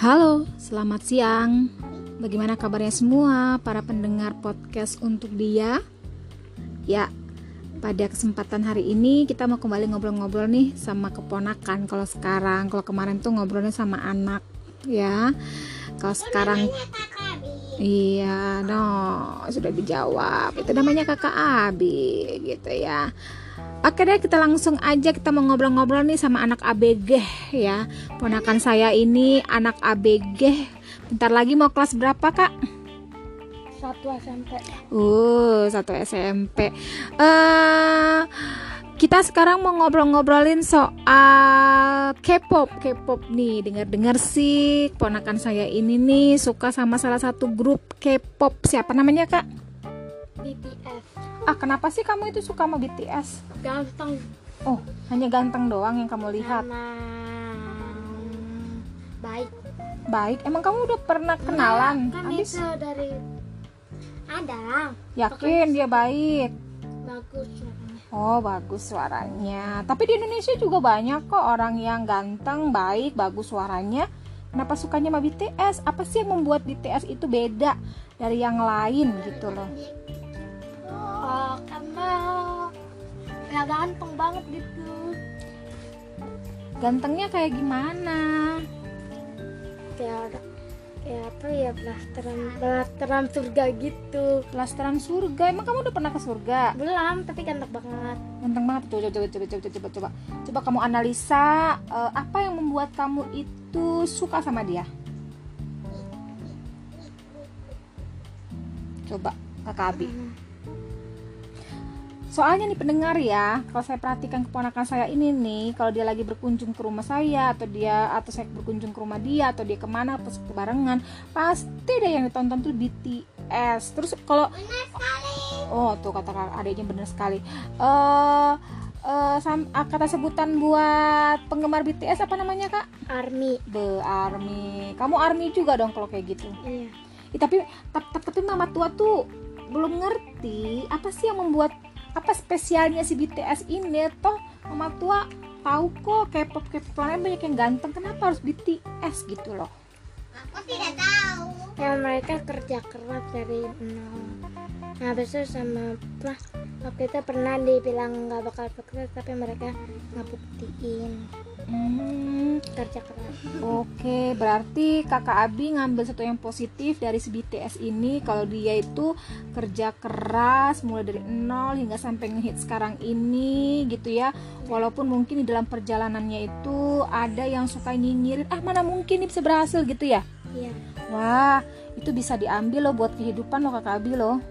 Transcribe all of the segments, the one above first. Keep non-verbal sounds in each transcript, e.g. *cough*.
Halo, selamat siang. Bagaimana kabarnya semua para pendengar podcast untuk dia? Ya, pada kesempatan hari ini kita mau kembali ngobrol-ngobrol nih sama keponakan. Kalau sekarang, kalau kemarin tuh ngobrolnya sama anak, ya. Kalau sekarang Iya, no, sudah dijawab. Itu namanya kakak Abi, gitu ya. Oke deh, kita langsung aja kita mau ngobrol-ngobrol nih sama anak ABG ya. Ponakan saya ini anak ABG. Bentar lagi mau kelas berapa kak? Satu SMP. Uh, satu SMP. Uh, kita sekarang mau ngobrol-ngobrolin soal K-pop, K-pop nih. Dengar-dengar sih, ponakan saya ini nih suka sama salah satu grup K-pop. Siapa namanya kak? BTS. Ah, kenapa sih kamu itu suka sama BTS? Ganteng. Oh, hanya ganteng doang yang kamu lihat. Baik. Baik, emang kamu udah pernah kenalan? Kan Habis itu dari ada yakin dia baik. Bagus suaranya. Oh, bagus suaranya. Tapi di Indonesia juga banyak kok orang yang ganteng, baik, bagus suaranya. Kenapa sukanya sama BTS? Apa sih yang membuat BTS itu beda dari yang lain gitu loh? Oh, karena ya ganteng banget gitu. Gantengnya kayak gimana? Kayak kayak apa ya blasteran blasteran surga gitu. Blasteran surga. Emang kamu udah pernah ke surga? Belum, tapi ganteng banget. Ganteng banget. Coba coba coba coba coba coba. Coba kamu analisa eh, apa yang membuat kamu itu suka sama dia? Coba Kakak Abi. Soalnya nih pendengar ya, kalau saya perhatikan keponakan saya ini nih, kalau dia lagi berkunjung ke rumah saya atau dia atau saya berkunjung ke rumah dia atau dia ke mana pas kebarengan, pasti ada yang ditonton tuh BTS. Terus kalau oh tuh kata adiknya bener sekali. Eh sam- ah, kata sebutan buat penggemar BTS apa namanya kak? Army. The Army. Kamu Army juga dong kalau kayak gitu. Iya. Ih, tapi tap- tap- tapi mama tua tuh belum ngerti apa sih yang membuat apa spesialnya si BTS ini toh mama tua tahu kok K-pop K-pop lain banyak yang ganteng kenapa harus BTS gitu loh Ya mereka kerja keras dari nol. Nah besok sama apa? Waktu itu pernah dibilang nggak bakal sukses tapi mereka ngebuktiin Hmm, kerja keras. Oke, berarti kakak Abi ngambil satu yang positif dari si BTS ini kalau dia itu kerja keras mulai dari nol hingga sampai ngehit sekarang ini gitu ya. Walaupun mungkin di dalam perjalanannya itu ada yang suka nyinyirin, ah mana mungkin ini bisa berhasil gitu ya. Iya. Wah, itu bisa diambil loh buat kehidupan loh kakak Abi loh.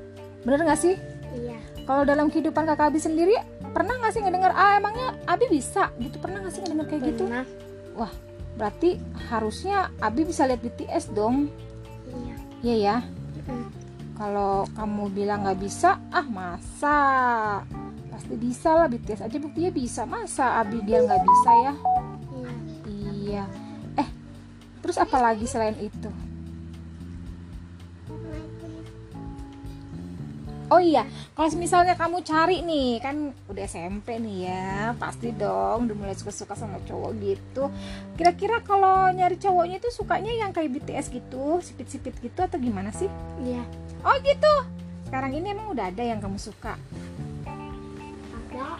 Bener gak sih? Iya. Kalau dalam kehidupan kakak Abi sendiri pernah gak sih ngedenger ah emangnya Abi bisa gitu pernah gak sih ngedenger kayak gitu? Pernah. Wah, berarti harusnya Abi bisa lihat BTS dong. Iya. Iya ya. Mm. Kalau kamu bilang nggak bisa, ah masa? Pasti bisa lah BTS aja buktinya bisa. Masa Abi dia nggak bisa ya? Iya. Iya. Eh, terus apa lagi selain itu? Oh iya, kalau misalnya kamu cari nih, kan udah SMP nih ya, pasti dong udah mulai suka-suka sama cowok gitu. Kira-kira kalau nyari cowoknya itu sukanya yang kayak BTS gitu, sipit-sipit gitu atau gimana sih? Iya. Oh gitu. Sekarang ini emang udah ada yang kamu suka. Ada.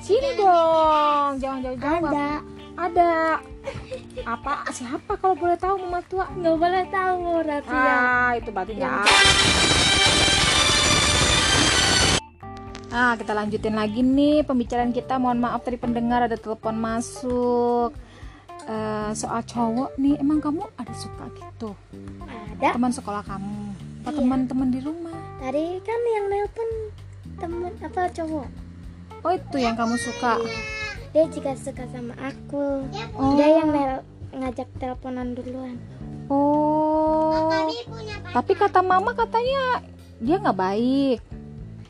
Sini dong, jangan jauh-jauh. Ada. Ada. Apa? Siapa kalau boleh tahu mama tua? Nggak boleh tahu rahasia. Ah, itu berarti nggak. Nah, kita lanjutin lagi nih pembicaraan kita. Mohon maaf tadi pendengar ada telepon masuk. Eh, soal cowok nih, emang kamu ada suka gitu? Ada. Teman sekolah kamu? Apa Iya. teman-teman di rumah? Tadi kan yang nelpon temen apa cowok. Oh, itu yang kamu suka. Dia juga suka sama aku. Oh. Dia yang nel- ngajak teleponan duluan. Oh. Tapi kata mama katanya dia nggak baik.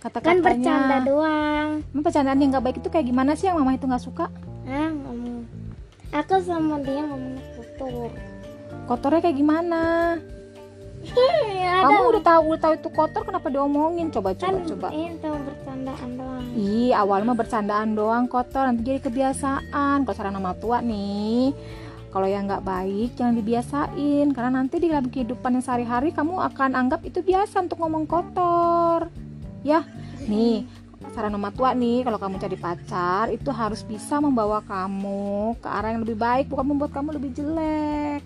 Kata Kan bercanda doang. Emang bercandaan yang nggak baik itu kayak gimana sih yang mama itu nggak suka? Ah, ngomong. Aku sama dia ngomongnya kotor. Kotornya kayak gimana? ya, Kamu udah tahu udah tahu itu kotor kenapa diomongin? Coba coba kan coba. ini tuh bercandaan doang. Ih, awal mah bercandaan doang kotor, nanti jadi kebiasaan. Kalau saran nama tua nih, kalau yang nggak baik jangan dibiasain karena nanti di dalam kehidupan yang sehari-hari kamu akan anggap itu biasa untuk ngomong kotor ya nih saran mama tua nih kalau kamu cari pacar itu harus bisa membawa kamu ke arah yang lebih baik bukan membuat kamu lebih jelek.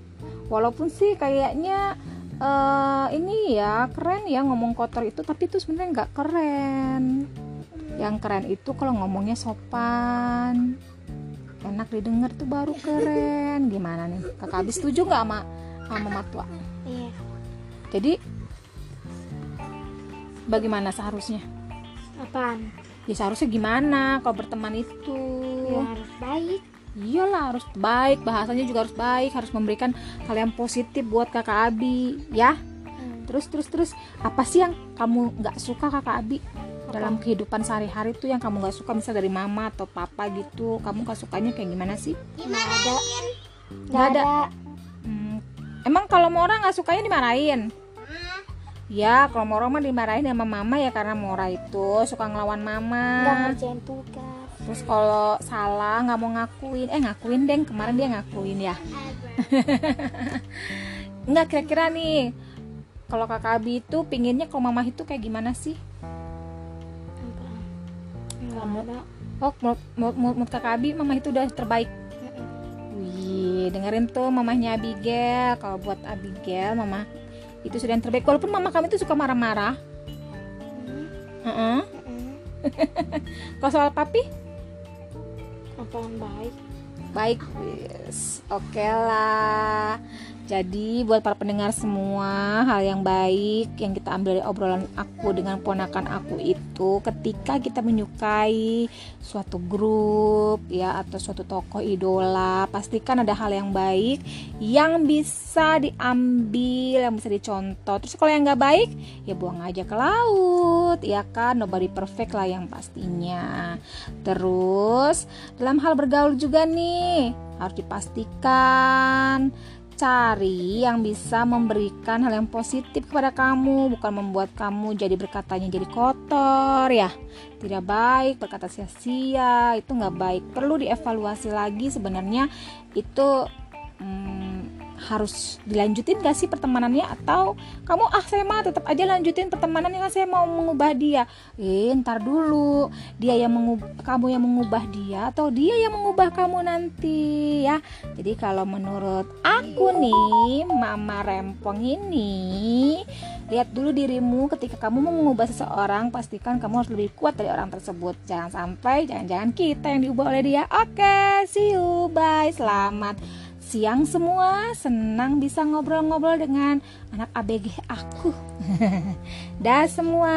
Walaupun sih kayaknya uh, ini ya keren ya ngomong kotor itu tapi itu sebenarnya nggak keren. Yang keren itu kalau ngomongnya sopan. Enak didengar tuh baru keren. Gimana nih? Kakak habis setuju nggak sama sama matua iya. Jadi bagaimana seharusnya apaan? Ya seharusnya gimana kalau berteman itu? Ya harus baik. Iyalah harus baik. Bahasanya juga harus baik. Harus memberikan hal yang positif buat kakak Abi ya? Hmm. terus terus terus apa sih yang kamu nggak suka kakak Abi? Dalam kehidupan sehari-hari tuh yang kamu nggak suka misal dari mama atau papa gitu kamu gak sukanya kayak gimana sih? Nggak ada. Nggak ada. Hmm, emang kalau mau orang nggak sukanya dimarahin ya kalau mau orang mah dimarahin sama mama ya karena Mora itu suka ngelawan mama. Ngerjain tugas. Terus kalau salah nggak mau ngakuin. Eh ngakuin deng kemarin dia ngakuin ya. *laughs* Nggak kira-kira nih kalau kakak Abi itu pinginnya kalau mama itu kayak gimana sih? Kamu- oh menurut, menurut, menurut kakak Abi mama itu udah terbaik. Wih, dengerin tuh mamahnya Abigail. Kalau buat Abigail, mama itu sudah yang terbaik. Walaupun mama kami itu suka marah-marah. Hmm. Heeh. Hmm. *laughs* Kalau soal papi, apaan baik baik. Wis, Oke lah. Jadi buat para pendengar semua, hal yang baik yang kita ambil dari obrolan aku dengan ponakan aku itu ketika kita menyukai suatu grup ya atau suatu tokoh idola, pastikan ada hal yang baik yang bisa diambil, yang bisa dicontoh. Terus kalau yang nggak baik, ya buang aja ke laut, ya kan? Nobody perfect lah yang pastinya. Terus dalam hal bergaul juga nih harus dipastikan cari yang bisa memberikan hal yang positif kepada kamu bukan membuat kamu jadi berkatanya jadi kotor ya. Tidak baik berkata sia-sia itu nggak baik. Perlu dievaluasi lagi sebenarnya itu hmm, harus dilanjutin gak sih pertemanannya? Atau kamu ah saya mah tetap aja lanjutin pertemanannya kan saya mau mengubah dia. Eh ntar dulu. Dia yang mengubah kamu yang mengubah dia atau dia yang mengubah kamu nanti ya? Jadi kalau menurut aku nih mama rempong ini lihat dulu dirimu ketika kamu mau mengubah seseorang pastikan kamu harus lebih kuat dari orang tersebut. Jangan sampai jangan-jangan kita yang diubah oleh dia. Oke see you. Bye. Selamat siang semua. Senang bisa ngobrol-ngobrol dengan anak ABG aku. *laughs* Dah semua.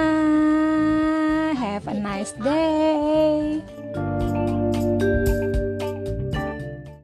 Have a nice day